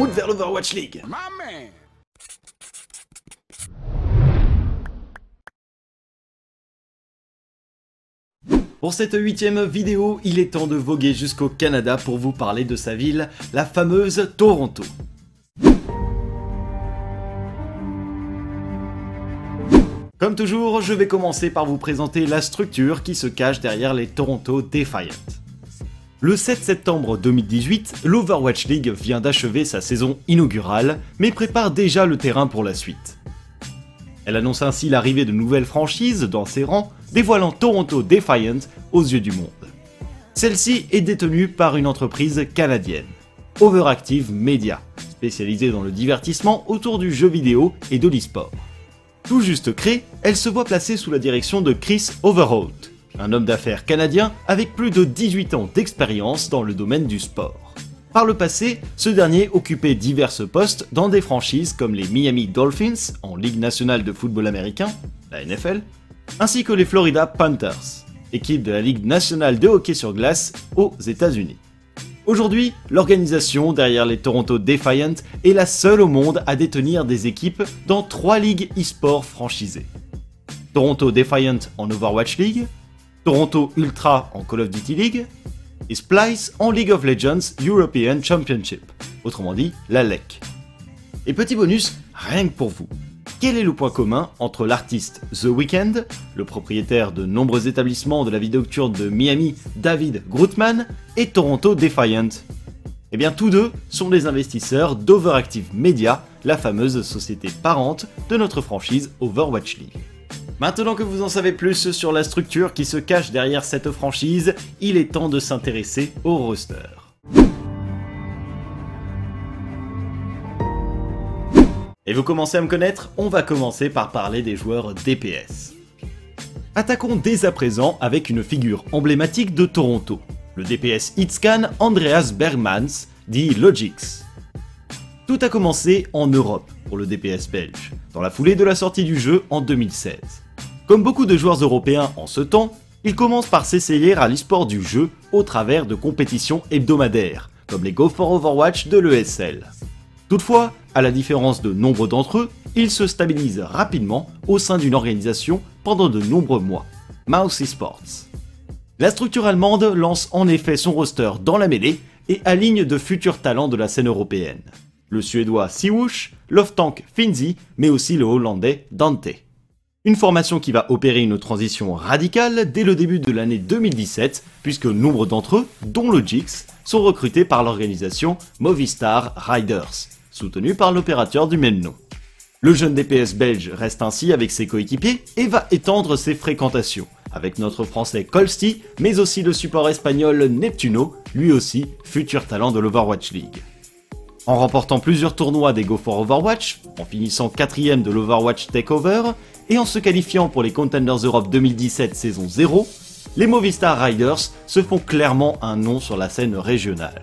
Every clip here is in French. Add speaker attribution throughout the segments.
Speaker 1: route vers l'Overwatch League Pour cette huitième vidéo, il est temps de voguer jusqu'au Canada pour vous parler de sa ville, la fameuse Toronto. Comme toujours, je vais commencer par vous présenter la structure qui se cache derrière les Toronto Defiant. Le 7 septembre 2018, l'Overwatch League vient d'achever sa saison inaugurale, mais prépare déjà le terrain pour la suite. Elle annonce ainsi l'arrivée de nouvelles franchises dans ses rangs, dévoilant Toronto Defiant aux yeux du monde. Celle-ci est détenue par une entreprise canadienne, Overactive Media, spécialisée dans le divertissement autour du jeu vidéo et de l'e-sport. Tout juste créée, elle se voit placée sous la direction de Chris Overholt, un homme d'affaires canadien avec plus de 18 ans d'expérience dans le domaine du sport. Par le passé, ce dernier occupait divers postes dans des franchises comme les Miami Dolphins en Ligue nationale de football américain, la NFL, ainsi que les Florida Panthers, équipe de la Ligue nationale de hockey sur glace aux États-Unis. Aujourd'hui, l'organisation derrière les Toronto Defiant est la seule au monde à détenir des équipes dans trois ligues e-sport franchisées. Toronto Defiant en Overwatch League, Toronto Ultra en Call of Duty League, et Splice en League of Legends European Championship, autrement dit la LEC. Et petit bonus, rien que pour vous, quel est le point commun entre l'artiste The Weeknd, le propriétaire de nombreux établissements de la vie nocturne de Miami, David Grootman, et Toronto Defiant? Eh bien tous deux sont des investisseurs d'Overactive Media, la fameuse société parente de notre franchise Overwatch League. Maintenant que vous en savez plus sur la structure qui se cache derrière cette franchise, il est temps de s'intéresser au roster. Et vous commencez à me connaître, on va commencer par parler des joueurs DPS. Attaquons dès à présent avec une figure emblématique de Toronto, le DPS Hitscan Andreas Bergmans, dit Logix. Tout a commencé en Europe le DPS belge, dans la foulée de la sortie du jeu en 2016. Comme beaucoup de joueurs européens en ce temps, il commence par s'essayer à l'esport du jeu au travers de compétitions hebdomadaires, comme les Go for Overwatch de l'ESL. Toutefois, à la différence de nombre d'entre eux, il se stabilise rapidement au sein d'une organisation pendant de nombreux mois, Mouse Esports. La structure allemande lance en effet son roster dans la mêlée et aligne de futurs talents de la scène européenne. Le suédois Siwush, l'off-tank Finzi, mais aussi le hollandais Dante. Une formation qui va opérer une transition radicale dès le début de l'année 2017, puisque nombre d'entre eux, dont le Jix, sont recrutés par l'organisation Movistar Riders, soutenu par l'opérateur du même. Le jeune DPS belge reste ainsi avec ses coéquipiers et va étendre ses fréquentations, avec notre français Colsti, mais aussi le support espagnol Neptuno, lui aussi futur talent de l'Overwatch League. En remportant plusieurs tournois des Go for Overwatch, en finissant quatrième de l'Overwatch Takeover, et en se qualifiant pour les Contenders Europe 2017 saison 0, les Movistar Riders se font clairement un nom sur la scène régionale.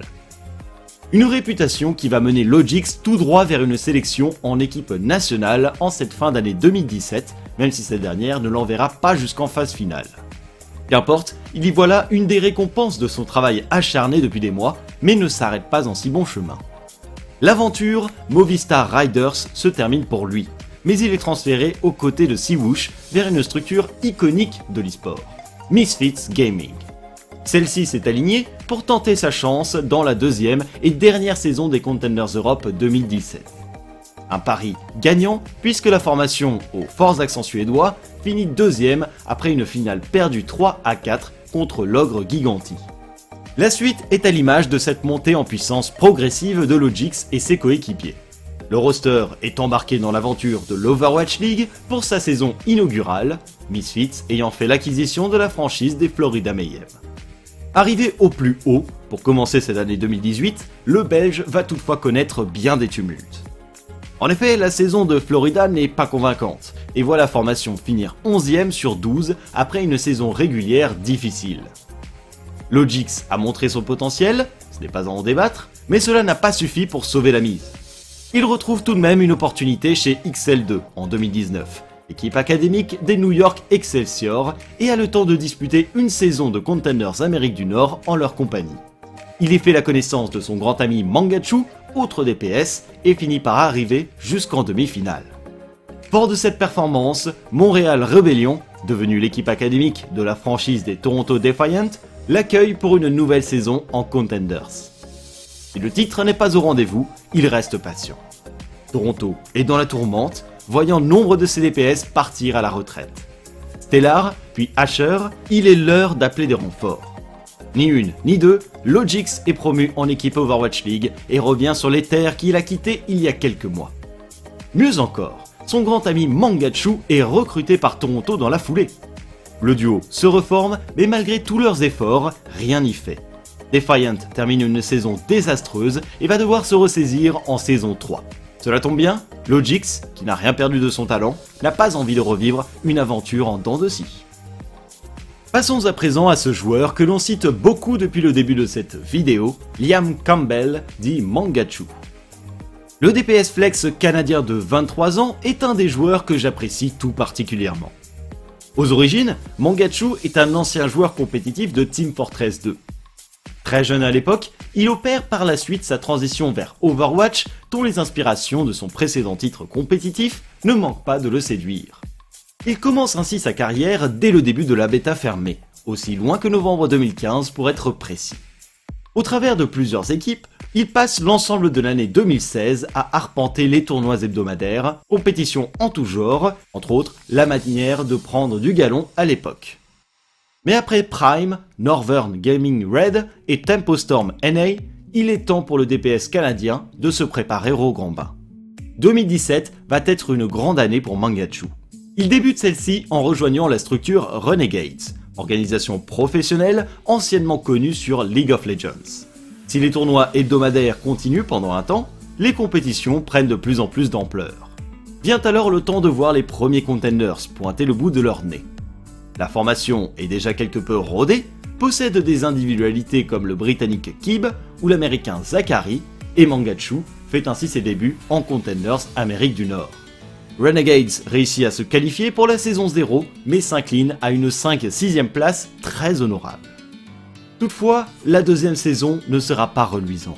Speaker 1: Une réputation qui va mener Logix tout droit vers une sélection en équipe nationale en cette fin d'année 2017, même si cette dernière ne l'enverra pas jusqu'en phase finale. Qu'importe, il y voit là une des récompenses de son travail acharné depuis des mois, mais ne s'arrête pas en si bon chemin. L'aventure Movistar Riders se termine pour lui, mais il est transféré aux côtés de Siwush vers une structure iconique de l'e-sport, Misfits Gaming. Celle-ci s'est alignée pour tenter sa chance dans la deuxième et dernière saison des Contenders Europe 2017. Un pari gagnant puisque la formation aux forts accents suédois finit deuxième après une finale perdue 3 à 4 contre l'ogre Giganti. La suite est à l'image de cette montée en puissance progressive de Logix et ses coéquipiers. Le roster est embarqué dans l'aventure de l'Overwatch League pour sa saison inaugurale, Misfits ayant fait l'acquisition de la franchise des Florida Mayhem. Arrivé au plus haut, pour commencer cette année 2018, le Belge va toutefois connaître bien des tumultes. En effet, la saison de Florida n'est pas convaincante, et voit la formation finir 11ème sur 12 après une saison régulière difficile. Logix a montré son potentiel, ce n'est pas à en débattre, mais cela n'a pas suffi pour sauver la mise. Il retrouve tout de même une opportunité chez XL2 en 2019, équipe académique des New York Excelsior, et a le temps de disputer une saison de Contenders Amérique du Nord en leur compagnie. Il y fait la connaissance de son grand ami Mangachu autres DPS et finit par arriver jusqu'en demi-finale. Fort de cette performance, Montréal Rebellion, devenu l'équipe académique de la franchise des Toronto Defiant, l'accueille pour une nouvelle saison en Contenders. Si le titre n'est pas au rendez-vous, il reste patient. Toronto est dans la tourmente, voyant nombre de ses DPS partir à la retraite. Stellar, puis Asher, il est l'heure d'appeler des renforts. Ni une, ni deux, Logix est promu en équipe Overwatch League et revient sur les terres qu'il a quittées il y a quelques mois. Mieux encore, son grand ami Mangachu est recruté par Toronto dans la foulée. Le duo se reforme, mais malgré tous leurs efforts, rien n'y fait. Defiant termine une saison désastreuse et va devoir se ressaisir en saison 3. Cela tombe bien, Logix, qui n'a rien perdu de son talent, n'a pas envie de revivre une aventure en dents de scie. Passons à présent à ce joueur que l'on cite beaucoup depuis le début de cette vidéo, Liam Campbell, dit Mangachu. Le DPS Flex canadien de 23 ans est un des joueurs que j'apprécie tout particulièrement. Aux origines, Mangachu est un ancien joueur compétitif de Team Fortress 2. Très jeune à l'époque, il opère par la suite sa transition vers Overwatch, dont les inspirations de son précédent titre compétitif ne manquent pas de le séduire. Il commence ainsi sa carrière dès le début de la bêta fermée, aussi loin que novembre 2015 pour être précis. Au travers de plusieurs équipes, il passe l'ensemble de l'année 2016 à arpenter les tournois hebdomadaires, compétitions en tout genre, entre autres la manière de prendre du galon à l'époque. Mais après Prime, Northern Gaming Red et Tempo Storm NA, il est temps pour le DPS canadien de se préparer au grand bain. 2017 va être une grande année pour Mangachu. Il débute celle-ci en rejoignant la structure Renegades, organisation professionnelle anciennement connue sur League of Legends. Si les tournois hebdomadaires continuent pendant un temps, les compétitions prennent de plus en plus d'ampleur. Vient alors le temps de voir les premiers contenders pointer le bout de leur nez. La formation est déjà quelque peu rodée, possède des individualités comme le britannique Kib ou l'américain Zachary, et Mangachu fait ainsi ses débuts en Contenders Amérique du Nord. Renegades réussit à se qualifier pour la saison 0, mais s'incline à une 5-6ème place très honorable. Toutefois, la deuxième saison ne sera pas reluisante.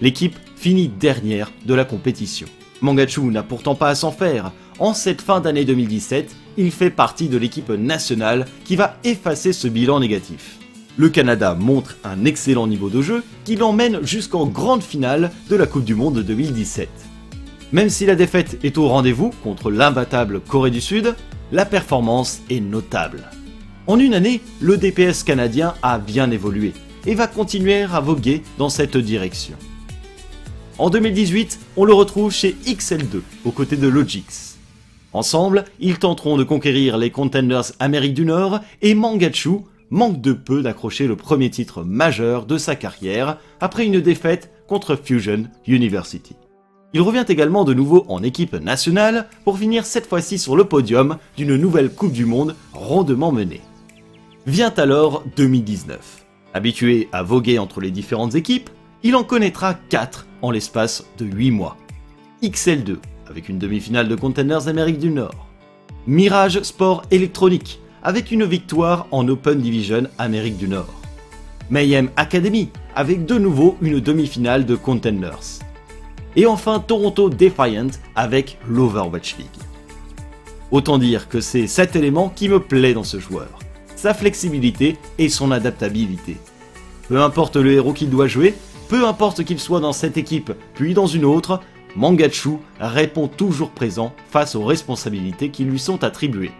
Speaker 1: L'équipe finit dernière de la compétition. Mangachu n'a pourtant pas à s'en faire. En cette fin d'année 2017, il fait partie de l'équipe nationale qui va effacer ce bilan négatif. Le Canada montre un excellent niveau de jeu qui l'emmène jusqu'en grande finale de la Coupe du Monde 2017. Même si la défaite est au rendez-vous contre l'imbattable Corée du Sud, la performance est notable. En une année, le DPS canadien a bien évolué et va continuer à voguer dans cette direction. En 2018, on le retrouve chez XL2, aux côtés de Logix. Ensemble, ils tenteront de conquérir les Contenders Amérique du Nord et Mangachu manque de peu d'accrocher le premier titre majeur de sa carrière après une défaite contre Fusion University. Il revient également de nouveau en équipe nationale pour finir cette fois-ci sur le podium d'une nouvelle Coupe du Monde rondement menée. Vient alors 2019. Habitué à voguer entre les différentes équipes, il en connaîtra 4 en l'espace de 8 mois. XL2, avec une demi-finale de Containers Amérique du Nord. Mirage Sport Électronique, avec une victoire en Open Division Amérique du Nord. Mayhem Academy, avec de nouveau une demi-finale de Containers. Et enfin Toronto Defiant avec l'Overwatch League. Autant dire que c'est cet élément qui me plaît dans ce joueur sa flexibilité et son adaptabilité. Peu importe le héros qu'il doit jouer, peu importe qu'il soit dans cette équipe puis dans une autre, Mangachu répond toujours présent face aux responsabilités qui lui sont attribuées.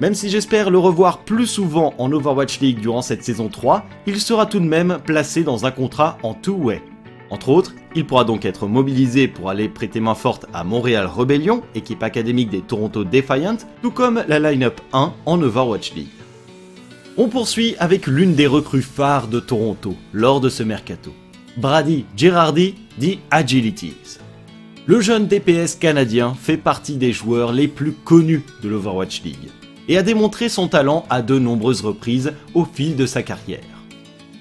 Speaker 1: Même si j'espère le revoir plus souvent en Overwatch League durant cette saison 3, il sera tout de même placé dans un contrat en two-way. Entre autres, il pourra donc être mobilisé pour aller prêter main forte à Montréal Rebellion, équipe académique des Toronto Defiant, tout comme la line-up 1 en Overwatch League. On poursuit avec l'une des recrues phares de Toronto lors de ce mercato. Brady Girardi dit Agilities. Le jeune DPS canadien fait partie des joueurs les plus connus de l'Overwatch League et a démontré son talent à de nombreuses reprises au fil de sa carrière.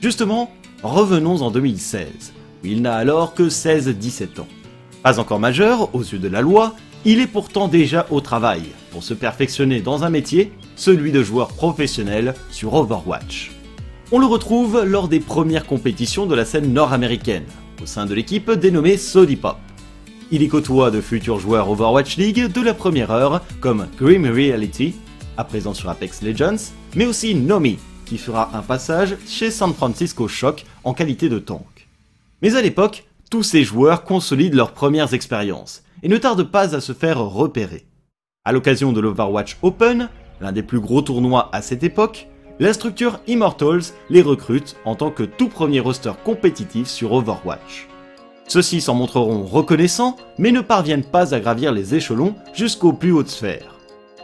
Speaker 1: Justement, revenons en 2016, où il n'a alors que 16-17 ans. Pas encore majeur aux yeux de la loi, il est pourtant déjà au travail pour se perfectionner dans un métier celui de joueur professionnel sur Overwatch. On le retrouve lors des premières compétitions de la scène nord-américaine, au sein de l'équipe dénommée Pop. Il y côtoie de futurs joueurs Overwatch League de la première heure comme Grim Reality, à présent sur Apex Legends, mais aussi Nomi, qui fera un passage chez San Francisco Shock en qualité de tank. Mais à l'époque, tous ces joueurs consolident leurs premières expériences et ne tardent pas à se faire repérer. À l'occasion de l'Overwatch Open, l'un des plus gros tournois à cette époque, la structure Immortals les recrute en tant que tout premier roster compétitif sur Overwatch. Ceux-ci s'en montreront reconnaissants, mais ne parviennent pas à gravir les échelons jusqu'aux plus hautes sphères.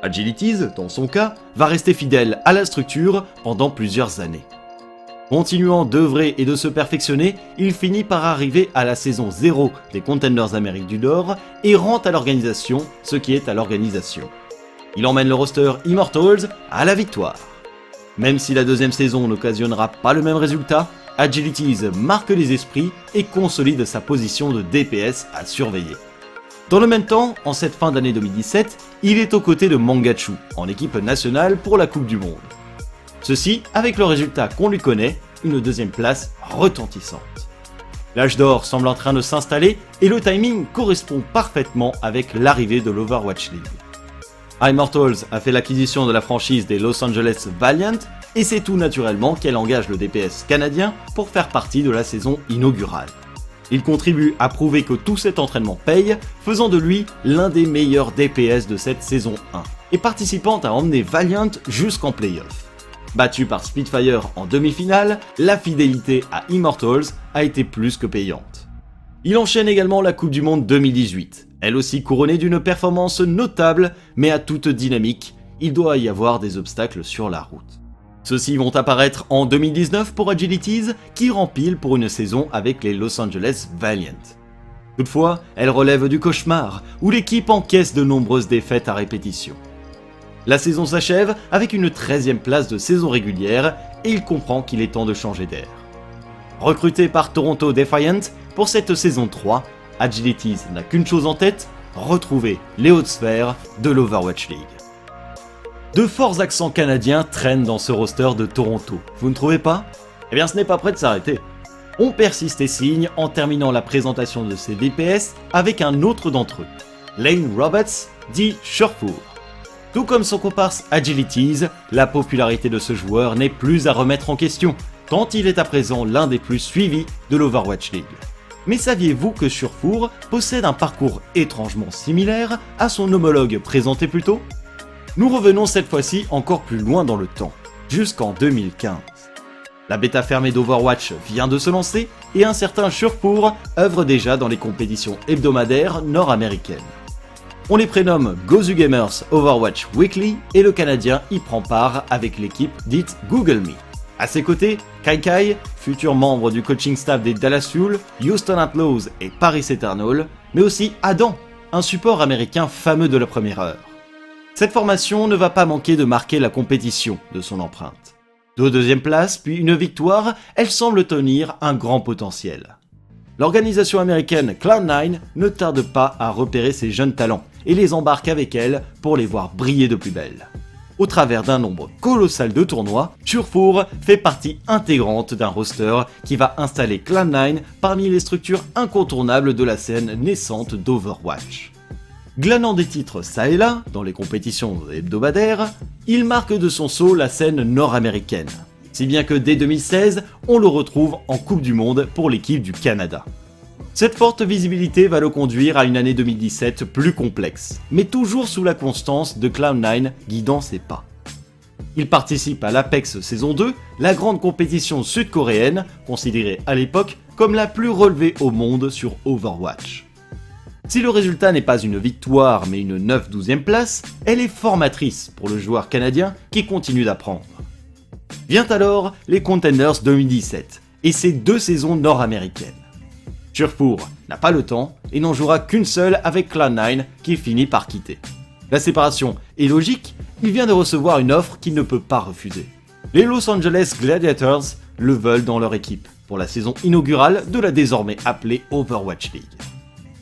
Speaker 1: Agilities, dans son cas, va rester fidèle à la structure pendant plusieurs années. Continuant d'œuvrer et de se perfectionner, il finit par arriver à la saison 0 des Contenders Amérique du Nord et rentre à l'organisation ce qui est à l'organisation. Il emmène le roster Immortals à la victoire. Même si la deuxième saison n'occasionnera pas le même résultat, Agilities marque les esprits et consolide sa position de DPS à surveiller. Dans le même temps, en cette fin d'année 2017, il est aux côtés de Mangachu, en équipe nationale pour la Coupe du Monde. Ceci avec le résultat qu'on lui connaît, une deuxième place retentissante. L'âge d'or semble en train de s'installer et le timing correspond parfaitement avec l'arrivée de l'Overwatch League. Immortals a fait l'acquisition de la franchise des Los Angeles Valiant et c'est tout naturellement qu'elle engage le DPS canadien pour faire partie de la saison inaugurale. Il contribue à prouver que tout cet entraînement paye, faisant de lui l'un des meilleurs DPS de cette saison 1, et participant à emmener Valiant jusqu'en playoff. Battu par Spitfire en demi-finale, la fidélité à Immortals a été plus que payante. Il enchaîne également la Coupe du Monde 2018, elle aussi couronnée d'une performance notable, mais à toute dynamique, il doit y avoir des obstacles sur la route. Ceux-ci vont apparaître en 2019 pour Agilities, qui rempile pour une saison avec les Los Angeles Valiant. Toutefois, elle relève du cauchemar, où l'équipe encaisse de nombreuses défaites à répétition. La saison s'achève avec une 13e place de saison régulière, et il comprend qu'il est temps de changer d'air. Recruté par Toronto Defiant pour cette saison 3, Agilities n'a qu'une chose en tête, retrouver les hautes sphères de l'Overwatch League. De forts accents canadiens traînent dans ce roster de Toronto, vous ne trouvez pas? Eh bien ce n'est pas prêt de s'arrêter. On persiste et signe en terminant la présentation de ses DPS avec un autre d'entre eux, Lane Roberts, dit Surefour. Tout comme son comparse Agilities, la popularité de ce joueur n'est plus à remettre en question, tant il est à présent l'un des plus suivis de l'Overwatch League. Mais saviez-vous que Surfour possède un parcours étrangement similaire à son homologue présenté plus tôt? Nous revenons cette fois-ci encore plus loin dans le temps, jusqu'en 2015. La bêta fermée d'Overwatch vient de se lancer et un certain Surfour œuvre déjà dans les compétitions hebdomadaires nord-américaines. On les prénomme Gozu Gamers Overwatch Weekly et le Canadien y prend part avec l'équipe dite Google Me. À ses côtés, Kai Kai, futur membre du coaching staff des Dallas Fuel, Houston Outlaws et Paris Eternal, mais aussi Adam, un support américain fameux de la première heure. Cette formation ne va pas manquer de marquer la compétition de son empreinte. Deux deuxième places, puis une victoire, elle semble tenir un grand potentiel. L'organisation américaine Cloud9 ne tarde pas à repérer ces jeunes talents et les embarque avec elle pour les voir briller de plus belle au travers d'un nombre colossal de tournois, Turfour fait partie intégrante d'un roster qui va installer Clan9 parmi les structures incontournables de la scène naissante d'Overwatch. Glanant des titres ça et là, dans les compétitions hebdomadaires, il marque de son saut la scène nord-américaine. Si bien que dès 2016, on le retrouve en Coupe du Monde pour l'équipe du Canada. Cette forte visibilité va le conduire à une année 2017 plus complexe, mais toujours sous la constance de Cloud9 guidant ses pas. Il participe à l'Apex saison 2, la grande compétition sud-coréenne, considérée à l'époque comme la plus relevée au monde sur Overwatch. Si le résultat n'est pas une victoire mais une 9-12e place, elle est formatrice pour le joueur canadien qui continue d'apprendre. Vient alors les Contenders 2017 et ses deux saisons nord-américaines. Turfour n'a pas le temps et n'en jouera qu'une seule avec Clan9 qui finit par quitter. La séparation est logique, il vient de recevoir une offre qu'il ne peut pas refuser. Les Los Angeles Gladiators le veulent dans leur équipe pour la saison inaugurale de la désormais appelée Overwatch League.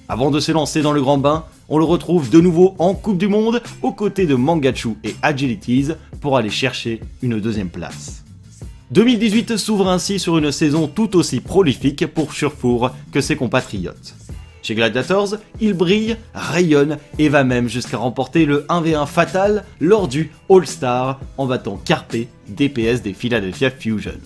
Speaker 1: Avant de se lancer dans le grand bain, on le retrouve de nouveau en Coupe du Monde aux côtés de Mangachu et Agilities pour aller chercher une deuxième place. 2018 s'ouvre ainsi sur une saison tout aussi prolifique pour Surfour que ses compatriotes. Chez Gladiators, il brille, rayonne et va même jusqu'à remporter le 1v1 fatal lors du All-Star en battant Carpe, DPS des Philadelphia Fusion.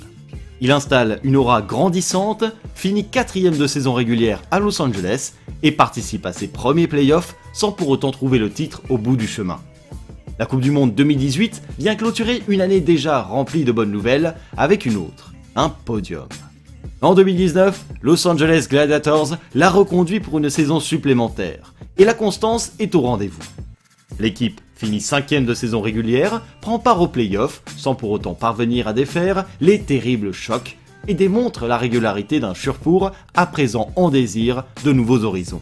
Speaker 1: Il installe une aura grandissante, finit quatrième de saison régulière à Los Angeles et participe à ses premiers playoffs sans pour autant trouver le titre au bout du chemin. La Coupe du Monde 2018 vient clôturer une année déjà remplie de bonnes nouvelles avec une autre, un podium. En 2019, Los Angeles Gladiators l'a reconduit pour une saison supplémentaire, et la constance est au rendez-vous. L'équipe finit cinquième de saison régulière, prend part aux playoffs, sans pour autant parvenir à défaire les terribles chocs, et démontre la régularité d'un Surfour à présent en désir de nouveaux horizons.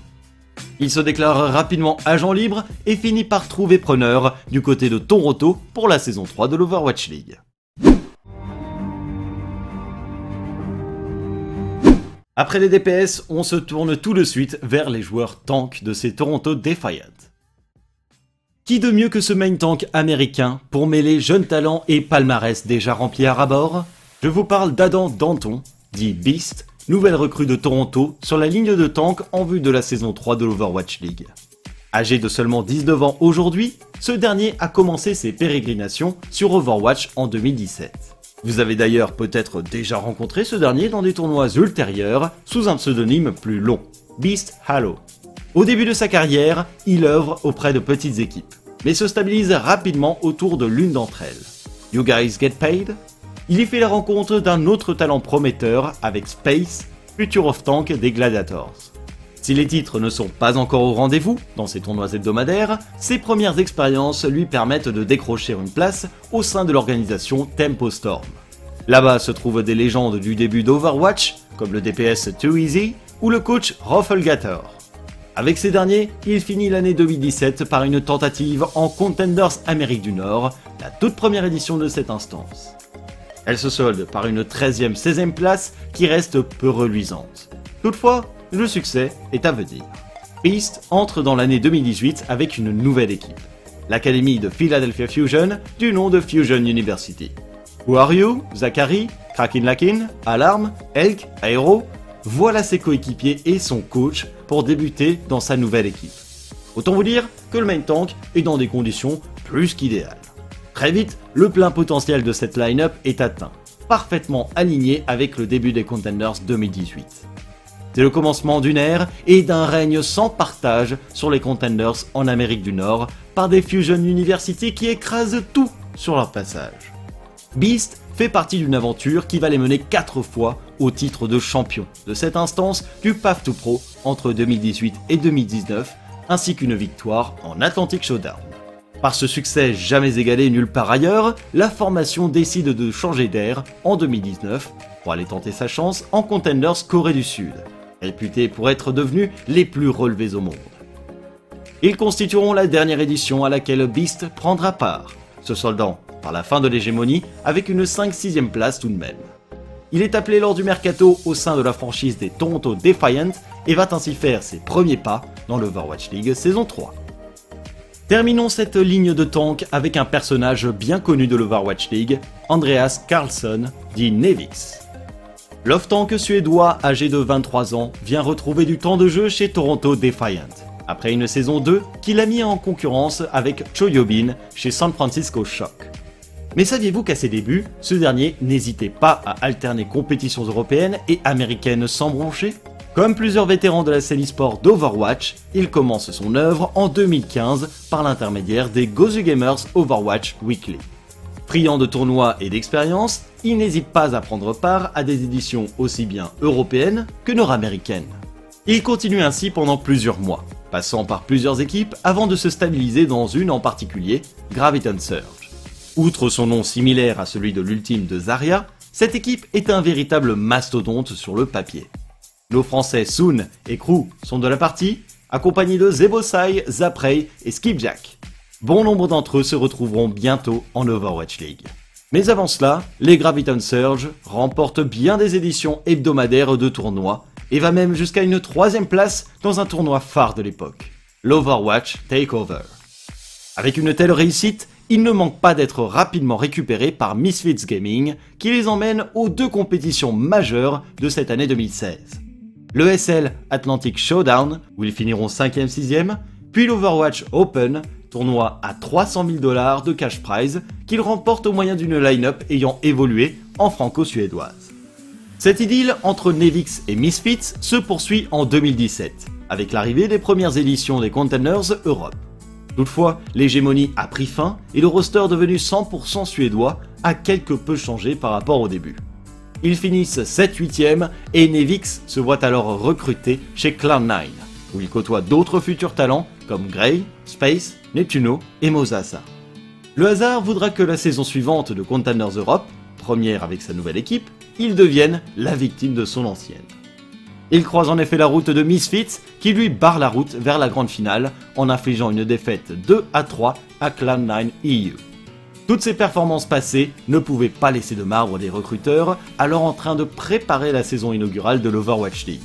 Speaker 1: Il se déclare rapidement agent libre et finit par trouver preneur du côté de Toronto pour la saison 3 de l'Overwatch League. Après les DPS, on se tourne tout de suite vers les joueurs tank de ces Toronto Defiant. Qui de mieux que ce main tank américain pour mêler jeunes talents et palmarès déjà remplis à rabord Je vous parle d'Adam Danton, dit Beast, nouvelle recrue de Toronto sur la ligne de tank en vue de la saison 3 de l'Overwatch League. Âgé de seulement 19 ans aujourd'hui, ce dernier a commencé ses pérégrinations sur Overwatch en 2017. Vous avez d'ailleurs peut-être déjà rencontré ce dernier dans des tournois ultérieurs sous un pseudonyme plus long, Beast Halo. Au début de sa carrière, il œuvre auprès de petites équipes, mais se stabilise rapidement autour de l'une d'entre elles. You Guys Get Paid? Il y fait la rencontre d'un autre talent prometteur avec Space, Future of Tank des Gladiators. Si les titres ne sont pas encore au rendez-vous dans ces tournois hebdomadaires, ses premières expériences lui permettent de décrocher une place au sein de l'organisation Tempo Storm. Là-bas se trouvent des légendes du début d'Overwatch, comme le DPS Too Easy ou le coach Gator. Avec ces derniers, il finit l'année 2017 par une tentative en Contenders Amérique du Nord, la toute première édition de cette instance. Elle se solde par une 13e 16e place qui reste peu reluisante. Toutefois, le succès est à venir. Beast entre dans l'année 2018 avec une nouvelle équipe, l'académie de Philadelphia Fusion du nom de Fusion University. Who are you? Zachary Kraken Lakin Alarm Elk Aero Voilà ses coéquipiers et son coach pour débuter dans sa nouvelle équipe. Autant vous dire que le main tank est dans des conditions plus qu'idéales. Très vite, le plein potentiel de cette line-up est atteint, parfaitement aligné avec le début des Contenders 2018. C'est le commencement d'une ère et d'un règne sans partage sur les contenders en Amérique du Nord par des Fusion University qui écrasent tout sur leur passage. Beast fait partie d'une aventure qui va les mener 4 fois au titre de champion de cette instance du Path to Pro entre 2018 et 2019, ainsi qu'une victoire en Atlantic Showdown. Par ce succès jamais égalé nulle part ailleurs, la formation décide de changer d'air en 2019 pour aller tenter sa chance en Contenders Corée du Sud, réputés pour être devenus les plus relevés au monde. Ils constitueront la dernière édition à laquelle Beast prendra part, se soldant par la fin de l'hégémonie avec une 5-6ème place tout de même. Il est appelé lors du mercato au sein de la franchise des Toronto Defiant et va ainsi faire ses premiers pas dans l'Overwatch League saison 3. Terminons cette ligne de tank avec un personnage bien connu de l'Overwatch League, Andreas Carlson, dit Nevix. L'off-tank suédois âgé de 23 ans vient retrouver du temps de jeu chez Toronto Defiant, après une saison 2 qu'il a mis en concurrence avec Choyobin chez San Francisco Shock. Mais saviez-vous qu'à ses débuts, ce dernier n'hésitait pas à alterner compétitions européennes et américaines sans broncher? Comme plusieurs vétérans de la scène e-sport d'Overwatch, il commence son œuvre en 2015 par l'intermédiaire des Gozu Gamers Overwatch Weekly. Friand de tournois et d'expérience, il n'hésite pas à prendre part à des éditions aussi bien européennes que nord-américaines. Il continue ainsi pendant plusieurs mois, passant par plusieurs équipes avant de se stabiliser dans une en particulier, Graviton. Outre son nom similaire à celui de l'ultime de Zarya, cette équipe est un véritable mastodonte sur le papier. Nos français Soon et Crew sont de la partie, accompagnés de Zebosai, Zaprey et Skipjack. Bon nombre d'entre eux se retrouveront bientôt en Overwatch League. Mais avant cela, les Graviton Surge remportent bien des éditions hebdomadaires de tournois et va même jusqu'à une troisième place dans un tournoi phare de l'époque, l'Overwatch Takeover. Avec une telle réussite, ils ne manquent pas d'être rapidement récupérés par Misfits Gaming, qui les emmène aux deux compétitions majeures de cette année 2016. Le SL Atlantic Showdown, où ils finiront 5e, 6e, puis l'Overwatch Open, tournoi à 300 000 dollars de cash prize, qu'ils remportent au moyen d'une line-up ayant évolué en franco-suédoise. Cette idylle entre Nevix et Misfits se poursuit en 2017, avec l'arrivée des premières éditions des Containers Europe. Toutefois, l'hégémonie a pris fin et le roster devenu 100% suédois a quelque peu changé par rapport au début. Ils finissent 7-8ème et Nevix se voit alors recruté chez Cloud9, où il côtoie d'autres futurs talents comme Grey, Space, Neptuno et Mosasa. Le hasard voudra que la saison suivante de Containers Europe, première avec sa nouvelle équipe, il devienne la victime de son ancienne. Il croise en effet la route de Misfits qui lui barre la route vers la grande finale en infligeant une défaite 2 à 3 à Clan9 EU. Toutes ces performances passées ne pouvaient pas laisser de marbre des recruteurs alors en train de préparer la saison inaugurale de l'Overwatch League.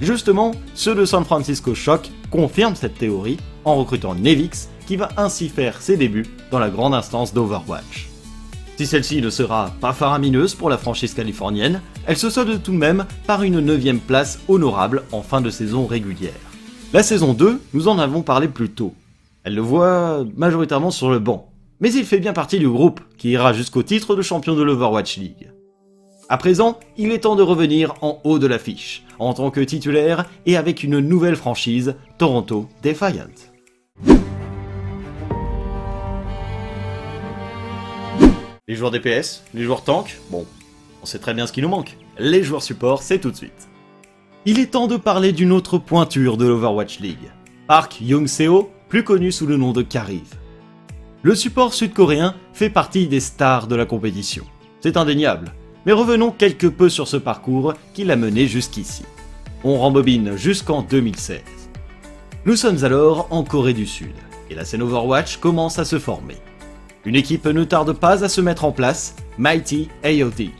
Speaker 1: Justement, ceux de San Francisco Shock confirment cette théorie en recrutant Nevix qui va ainsi faire ses débuts dans la grande instance d'Overwatch. Si celle-ci ne sera pas faramineuse pour la franchise californienne, elle se solde tout de même par une 9 place honorable en fin de saison régulière. La saison 2, nous en avons parlé plus tôt. Elle le voit majoritairement sur le banc, mais il fait bien partie du groupe qui ira jusqu'au titre de champion de l'Overwatch League. À présent, il est temps de revenir en haut de l'affiche, en tant que titulaire et avec une nouvelle franchise, Toronto Defiant. Les joueurs DPS, les joueurs tank, bon, on sait très bien ce qui nous manque. Les joueurs support, c'est tout de suite. Il est temps de parler d'une autre pointure de l'Overwatch League. Park Young-seo, plus connu sous le nom de Kariv. Le support sud-coréen fait partie des stars de la compétition. C'est indéniable. Mais revenons quelque peu sur ce parcours qui l'a mené jusqu'ici. On rembobine jusqu'en 2016. Nous sommes alors en Corée du Sud, et la scène Overwatch commence à se former. Une équipe ne tarde pas à se mettre en place, Mighty AOD.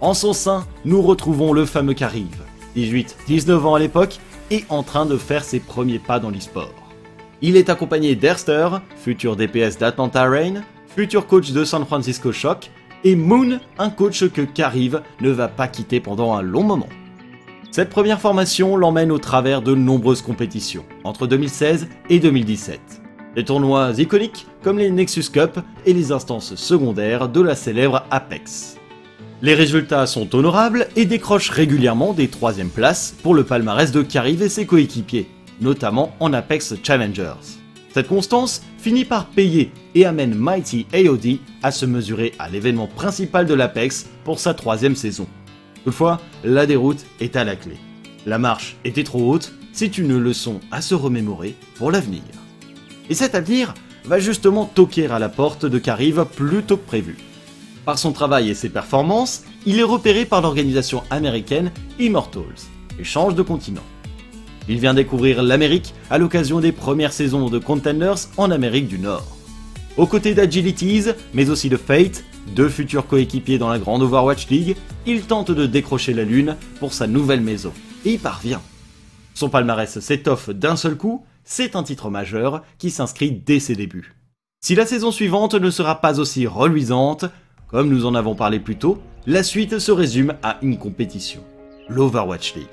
Speaker 1: En son sein, nous retrouvons le fameux Kariv, 18-19 ans à l'époque, et en train de faire ses premiers pas dans l'e-sport. Il est accompagné d'Erster, futur DPS d'Atlanta Rain, futur coach de San Francisco Shock, et Moon, un coach que Kariv ne va pas quitter pendant un long moment. Cette première formation l'emmène au travers de nombreuses compétitions, entre 2016 et 2017. Des tournois iconiques comme les Nexus Cup et les instances secondaires de la célèbre Apex. Les résultats sont honorables et décrochent régulièrement des troisièmes places pour le palmarès de Kariv et ses coéquipiers, notamment en Apex Challengers. Cette constance finit par payer et amène Mighty AOD à se mesurer à l'événement principal de l'Apex pour sa troisième saison. Toutefois, la déroute est à la clé. La marche était trop haute, c'est une leçon à se remémorer pour l'avenir. Et cet avenir va justement toquer à la porte de Kariv plus tôt que prévu. Par son travail et ses performances, il est repéré par l'organisation américaine Immortals et change de continent. Il vient découvrir l'Amérique à l'occasion des premières saisons de Contenders en Amérique du Nord. Aux côtés d'Agilities, mais aussi de Fate, deux futurs coéquipiers dans la grande Overwatch League, il tente de décrocher la lune pour sa nouvelle maison, et y parvient. Son palmarès s'étoffe d'un seul coup c'est un titre majeur qui s'inscrit dès ses débuts. Si la saison suivante ne sera pas aussi reluisante, comme nous en avons parlé plus tôt, la suite se résume à une compétition, l'Overwatch League.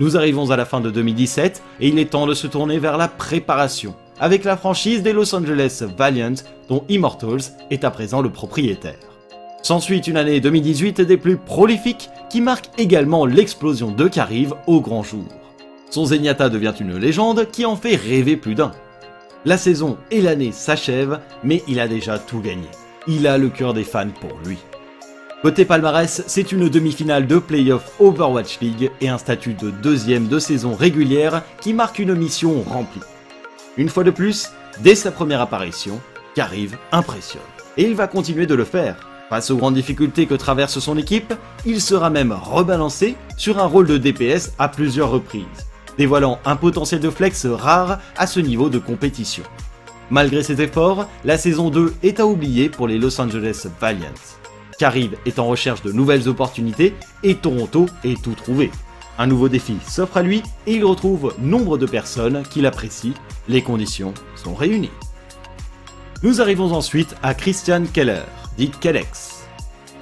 Speaker 1: Nous arrivons à la fin de 2017 et il est temps de se tourner vers la préparation, avec la franchise des Los Angeles Valiant dont Immortals est à présent le propriétaire. S'ensuit une année 2018 des plus prolifiques qui marque également l'explosion de Carive au grand jour. Son Zenyatta devient une légende qui en fait rêver plus d'un. La saison et l'année s'achèvent, mais il a déjà tout gagné. Il a le cœur des fans pour lui. Côté palmarès, c'est une demi-finale de playoff Overwatch League et un statut de deuxième de saison régulière qui marque une mission remplie. Une fois de plus, dès sa première apparition, Kariv impressionne. Et il va continuer de le faire. Face aux grandes difficultés que traverse son équipe, il sera même rebalancé sur un rôle de DPS à plusieurs reprises dévoilant un potentiel de flex rare à ce niveau de compétition. Malgré ses efforts, la saison 2 est à oublier pour les Los Angeles Valiants. Caribe est en recherche de nouvelles opportunités et Toronto est tout trouvé. Un nouveau défi s'offre à lui et il retrouve nombre de personnes qui l'apprécient. Les conditions sont réunies. Nous arrivons ensuite à Christian Keller, dit Kellex.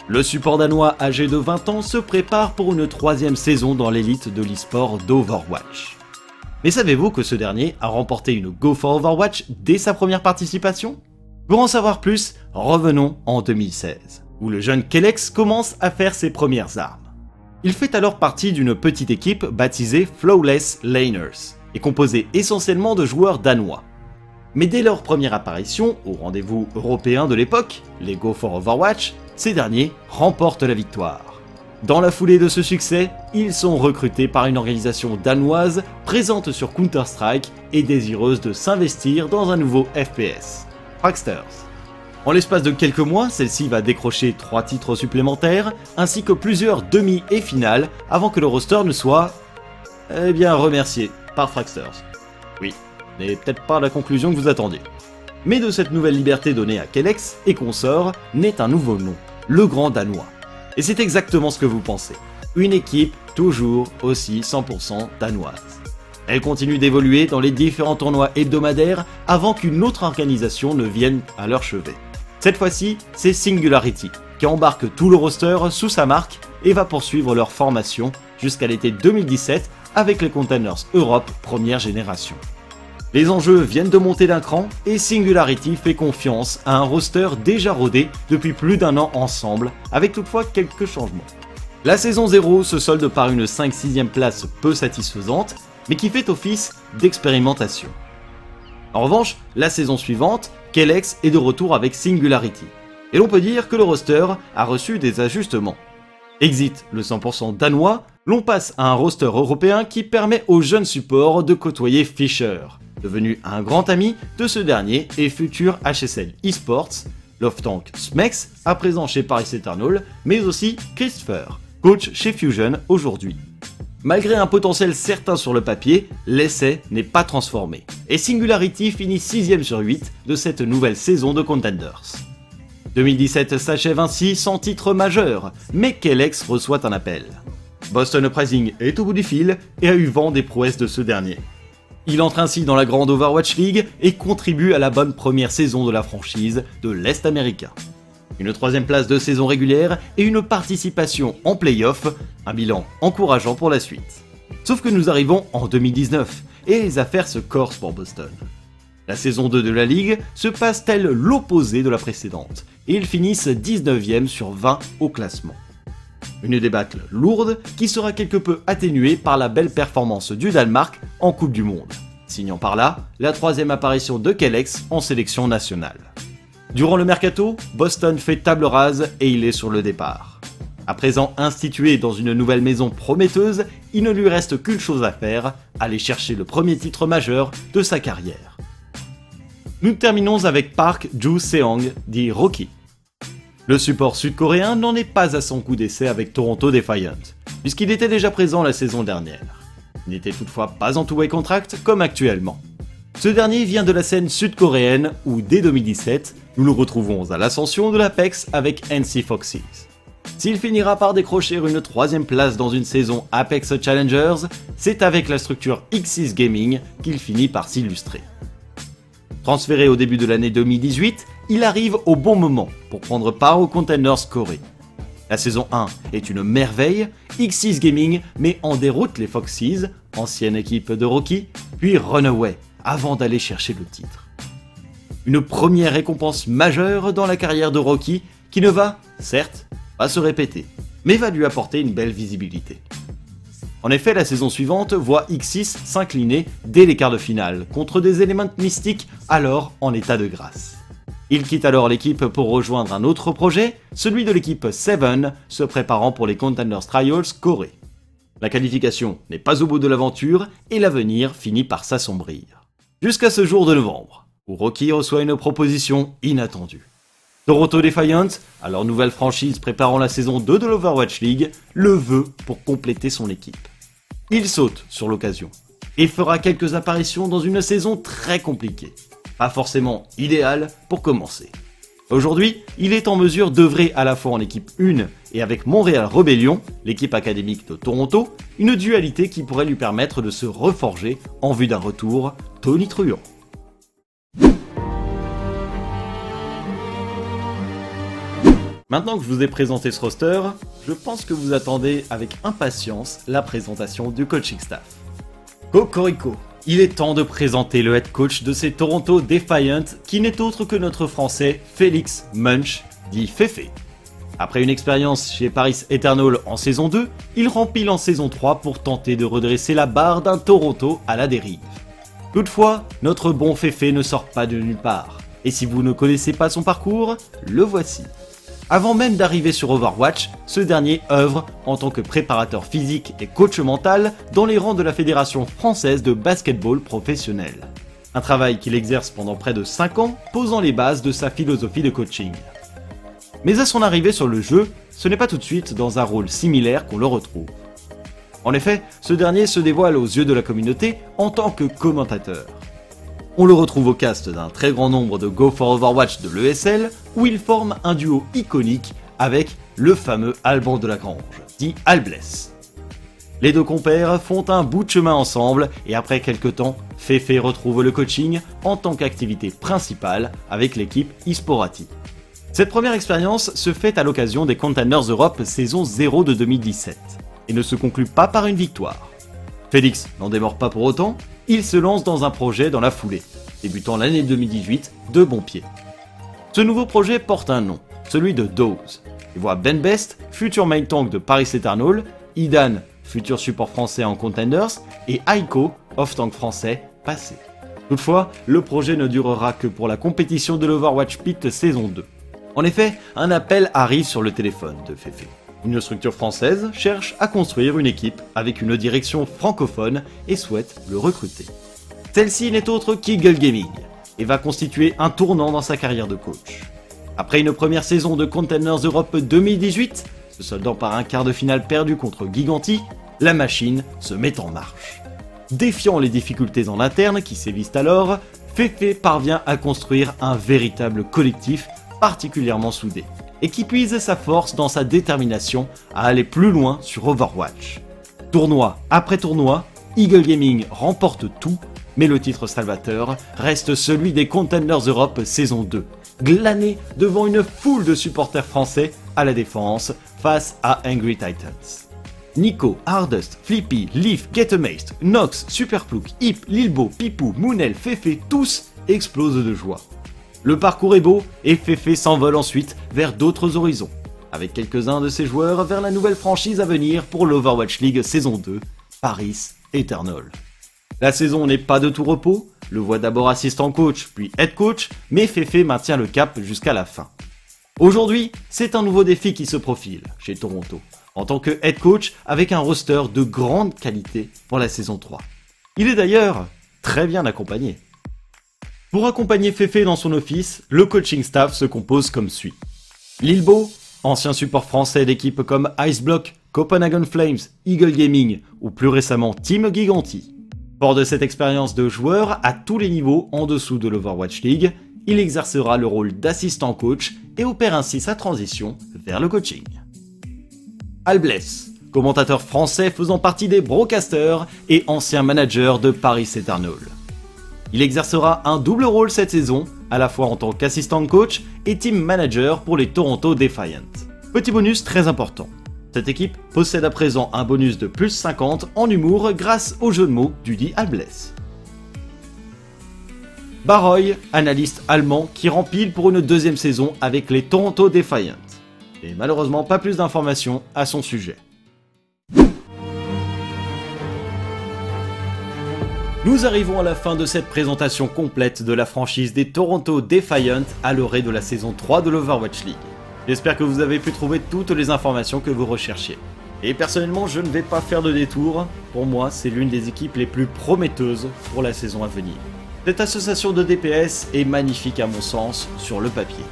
Speaker 1: Le support danois âgé de 20 ans se prépare pour une troisième saison dans l'élite de l'e-sport d'Overwatch. Mais savez-vous que ce dernier a remporté une Go for Overwatch dès sa première participation? Pour en savoir plus, revenons en 2016, où le jeune Kellex commence à faire ses premières armes. Il fait alors partie d'une petite équipe baptisée Flawless Laners, et composée essentiellement de joueurs danois. Mais dès leur première apparition au rendez-vous européen de l'époque, les Go for Overwatch, ces derniers remportent la victoire. Dans la foulée de ce succès, ils sont recrutés par une organisation danoise présente sur Counter-Strike et désireuse de s'investir dans un nouveau FPS, Fragsters. En l'espace de quelques mois, celle-ci va décrocher 3 titres supplémentaires, ainsi que plusieurs demi et finales, avant que le roster ne soit... eh bien remercié par Fragsters. Oui, n'est peut-être pas la conclusion que vous attendiez. Mais de cette nouvelle liberté donnée à Kellex et consorts naît un nouveau nom, le Grand Danois. Et c'est exactement ce que vous pensez. Une équipe toujours aussi 100% danoise. Elle continue d'évoluer dans les différents tournois hebdomadaires avant qu'une autre organisation ne vienne à leur chevet. Cette fois-ci, c'est Singularity, qui embarque tout le roster sous sa marque et va poursuivre leur formation jusqu'à l'été 2017 avec les Containers Europe première génération. Les enjeux viennent de monter d'un cran et Singularity fait confiance à un roster déjà rodé depuis plus d'un an ensemble, avec toutefois quelques changements. La saison 0 se solde par une 5-6ème place peu satisfaisante, mais qui fait office d'expérimentation. En revanche, la saison suivante, Kellex est de retour avec Singularity. Et l'on peut dire que le roster a reçu des ajustements. Exit le 100% danois, l'on passe à un roster européen qui permet aux jeunes supports de côtoyer Fischer, devenu un grand ami de ce dernier et futur HSL eSports, Love Tank Smex, à présent chez Paris Eternal, mais aussi Christopher, coach chez Fusion aujourd'hui. Malgré un potentiel certain sur le papier, l'essai n'est pas transformé. Et Singularity finit 6ème sur 8 de cette nouvelle saison de Contenders. 2017 s'achève ainsi sans titre majeur, mais Kellex reçoit un appel. Boston Uprising est au bout du fil et a eu vent des prouesses de ce dernier. Il entre ainsi dans la grande Overwatch League et contribue à la bonne première saison de la franchise de l'Est américain. Une troisième place de saison régulière et une participation en playoff, un bilan encourageant pour la suite. Sauf que nous arrivons en 2019 et les affaires se corsent pour Boston. La saison 2 de la ligue se passe telle l'opposé de la précédente, et ils finissent 19ème sur 20 au classement. Une débâcle lourde qui sera quelque peu atténuée par la belle performance du Danemark en Coupe du Monde, signant par là la troisième apparition de Kellex en sélection nationale. Durant le mercato, Boston fait table rase et il est sur le départ. À présent institué dans une nouvelle maison prometteuse, il ne lui reste qu'une chose à faire, aller chercher le premier titre majeur de sa carrière. Nous terminons avec Park Ju-seong, dit Rocky. Le support sud-coréen n'en est pas à son coup d'essai avec Toronto Defiant, puisqu'il était déjà présent la saison dernière. Il n'était toutefois pas en two-way contract comme actuellement. Ce dernier vient de la scène sud-coréenne où dès 2017, nous le retrouvons à l'ascension de l'Apex avec NC Foxes. S'il finira par décrocher une troisième place dans une saison Apex Challengers, c'est avec la structure X6 Gaming qu'il finit par s'illustrer. Transféré au début de l'année 2018, il arrive au bon moment pour prendre part au Containers Corée. La saison 1 est une merveille, X6 Gaming met en déroute les Foxes, ancienne équipe de Rocky, puis Runaway, avant d'aller chercher le titre. Une première récompense majeure dans la carrière de Rocky qui ne va, certes, pas se répéter, mais va lui apporter une belle visibilité. En effet, la saison suivante voit X6 s'incliner dès les quarts de finale contre des éléments mystiques alors en état de grâce. Il quitte alors l'équipe pour rejoindre un autre projet, celui de l'équipe 7, se préparant pour les Contenders Trials Corée. La qualification n'est pas au bout de l'aventure et l'avenir finit par s'assombrir. Jusqu'à ce jour de novembre, où Rocky reçoit une proposition inattendue. Toronto Defiant, alors nouvelle franchise préparant la saison 2 de l'Overwatch League, le veut pour compléter son équipe. Il saute sur l'occasion et fera quelques apparitions dans une saison très compliquée. Pas forcément idéale pour commencer. Aujourd'hui, il est en mesure d'œuvrer à la fois en équipe 1 et avec Montréal Rebellion, l'équipe académique de Toronto, une dualité qui pourrait lui permettre de se reforger en vue d'un retour Tony Truant. Maintenant que je vous ai présenté ce roster, je pense que vous attendez avec impatience la présentation du coaching staff. Cocorico, il est temps de présenter le head coach de ces Toronto Defiant qui n'est autre que notre français Félix Munch, dit Fefe. Après une expérience chez Paris Eternal en saison 2, il rempile en saison 3 pour tenter de redresser la barre d'un Toronto à la dérive. Toutefois, notre bon Fefe ne sort pas de nulle part, et si vous ne connaissez pas son parcours, le voici. Avant même d'arriver sur Overwatch, ce dernier œuvre en tant que préparateur physique et coach mental dans les rangs de la Fédération française de basketball professionnel. Un travail qu'il exerce pendant près de 5 ans, posant les bases de sa philosophie de coaching. Mais à son arrivée sur le jeu, ce n'est pas tout de suite dans un rôle similaire qu'on le retrouve. En effet, ce dernier se dévoile aux yeux de la communauté en tant que commentateur. On le retrouve au cast d'un très grand nombre de Go for Overwatch de l'ESL, où il forme un duo iconique avec le fameux Alban de la Grange, dit Albless. Les deux compères font un bout de chemin ensemble et après quelques temps, Fefe retrouve le coaching en tant qu'activité principale avec l'équipe Isporati. Cette première expérience se fait à l'occasion des Containers Europe saison 0 de 2017 et ne se conclut pas par une victoire. Félix n'en démord pas pour autant il se lance dans un projet dans la foulée, débutant l'année 2018 de bon pied. Ce nouveau projet porte un nom, celui de Dose, Il voit Ben Best, futur main tank de Paris Eternal, Idan, futur support français en Contenders, et Aiko, off-tank français, passé. Toutefois, le projet ne durera que pour la compétition de l'Overwatch Pit saison 2. En effet, un appel arrive sur le téléphone de Fefe. Une structure française cherche à construire une équipe avec une direction francophone et souhaite le recruter. Celle-ci n'est autre qu'Eagle Gaming et va constituer un tournant dans sa carrière de coach. Après une première saison de Containers Europe 2018, se soldant par un quart de finale perdu contre Giganti, la machine se met en marche. Défiant les difficultés en interne qui sévissent alors, Fefe parvient à construire un véritable collectif particulièrement soudé et qui puise sa force dans sa détermination à aller plus loin sur Overwatch. Tournoi après tournoi, Eagle Gaming remporte tout, mais le titre salvateur reste celui des Contenders Europe saison 2, glané devant une foule de supporters français à la défense face à Angry Titans. Nico, Hardest, Flippy, Leaf, Getamazed, Nox, Superplouk, Hip, Lilbo, Pipou, Moonel, Fefe, tous explosent de joie. Le parcours est beau et Fefe s'envole ensuite vers d'autres horizons, avec quelques-uns de ses joueurs vers la nouvelle franchise à venir pour l'Overwatch League saison 2, Paris Eternal. La saison n'est pas de tout repos, le voit d'abord assistant coach puis head coach, mais Fefe maintient le cap jusqu'à la fin. Aujourd'hui, c'est un nouveau défi qui se profile chez Toronto, en tant que head coach avec un roster de grande qualité pour la saison 3. Il est d'ailleurs très bien accompagné. Pour accompagner Fefe dans son office, le coaching staff se compose comme suit. Lilbo, ancien support français d'équipes comme Iceblock, Copenhagen Flames, Eagle Gaming ou plus récemment Team Giganti. Fort de cette expérience de joueur à tous les niveaux en dessous de l'Overwatch League, il exercera le rôle d'assistant coach et opère ainsi sa transition vers le coaching. Albless, commentateur français faisant partie des broadcasters et ancien manager de Paris Eternal. Il exercera un double rôle cette saison, à la fois en tant qu'assistant coach et team manager pour les Toronto Defiant. Petit bonus très important. Cette équipe possède à présent un bonus de plus 50 en humour grâce au jeu de mots du dit Albless. Baroy, analyste allemand qui rempile pour une deuxième saison avec les Toronto Defiant. Et malheureusement pas plus d'informations à son sujet. Nous arrivons à la fin de cette présentation complète de la franchise des Toronto Defiant à l'orée de la saison 3 de l'Overwatch League. J'espère que vous avez pu trouver toutes les informations que vous recherchiez. Et personnellement, je ne vais pas faire de détour. Pour moi, c'est l'une des équipes les plus prometteuses pour la saison à venir. Cette association de DPS est magnifique à mon sens sur le papier.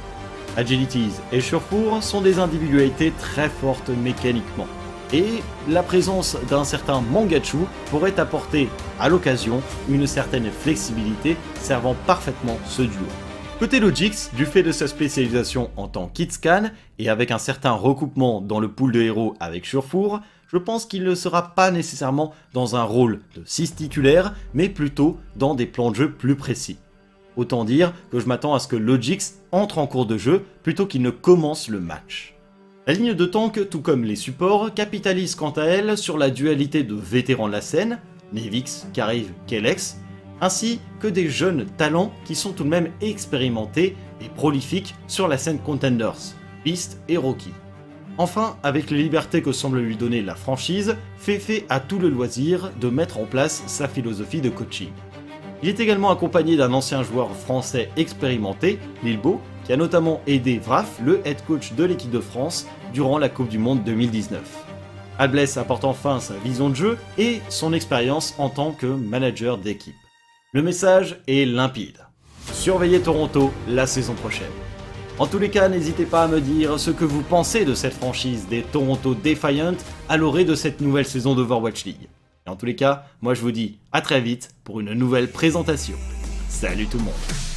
Speaker 1: Agilities et Surefour sont des individualités très fortes mécaniquement et la présence d'un certain Mangachu pourrait apporter à l'occasion une certaine flexibilité servant parfaitement ce duo. Côté Logix, du fait de sa spécialisation en tant qu'Itscan et avec un certain recoupement dans le pool de héros avec Surfour, je pense qu'il ne sera pas nécessairement dans un rôle de 6 titulaire, mais plutôt dans des plans de jeu plus précis. Autant dire que je m'attends à ce que Logix entre en cours de jeu plutôt qu'il ne commence le match. La ligne de tank, tout comme les supports, capitalise quant à elle sur la dualité de vétérans de la scène, Nevix, Kariv, Kelex, ainsi que des jeunes talents qui sont tout de même expérimentés et prolifiques sur la scène Contenders, Beast et Rocky. Enfin, avec les libertés que semble lui donner la franchise, Fefe a tout le loisir de mettre en place sa philosophie de coaching. Il est également accompagné d'un ancien joueur français expérimenté, Lilbo, qui a notamment aidé Vraf, le head coach de l'équipe de France, durant la Coupe du Monde 2019. Albless apporte enfin sa vision de jeu et son expérience en tant que manager d'équipe. Le message est limpide. Surveillez Toronto la saison prochaine. En tous les cas, n'hésitez pas à me dire ce que vous pensez de cette franchise des Toronto Defiant à l'orée de cette nouvelle saison d'Overwatch League. Et en tous les cas, moi je vous dis à très vite pour une nouvelle présentation. Salut tout le monde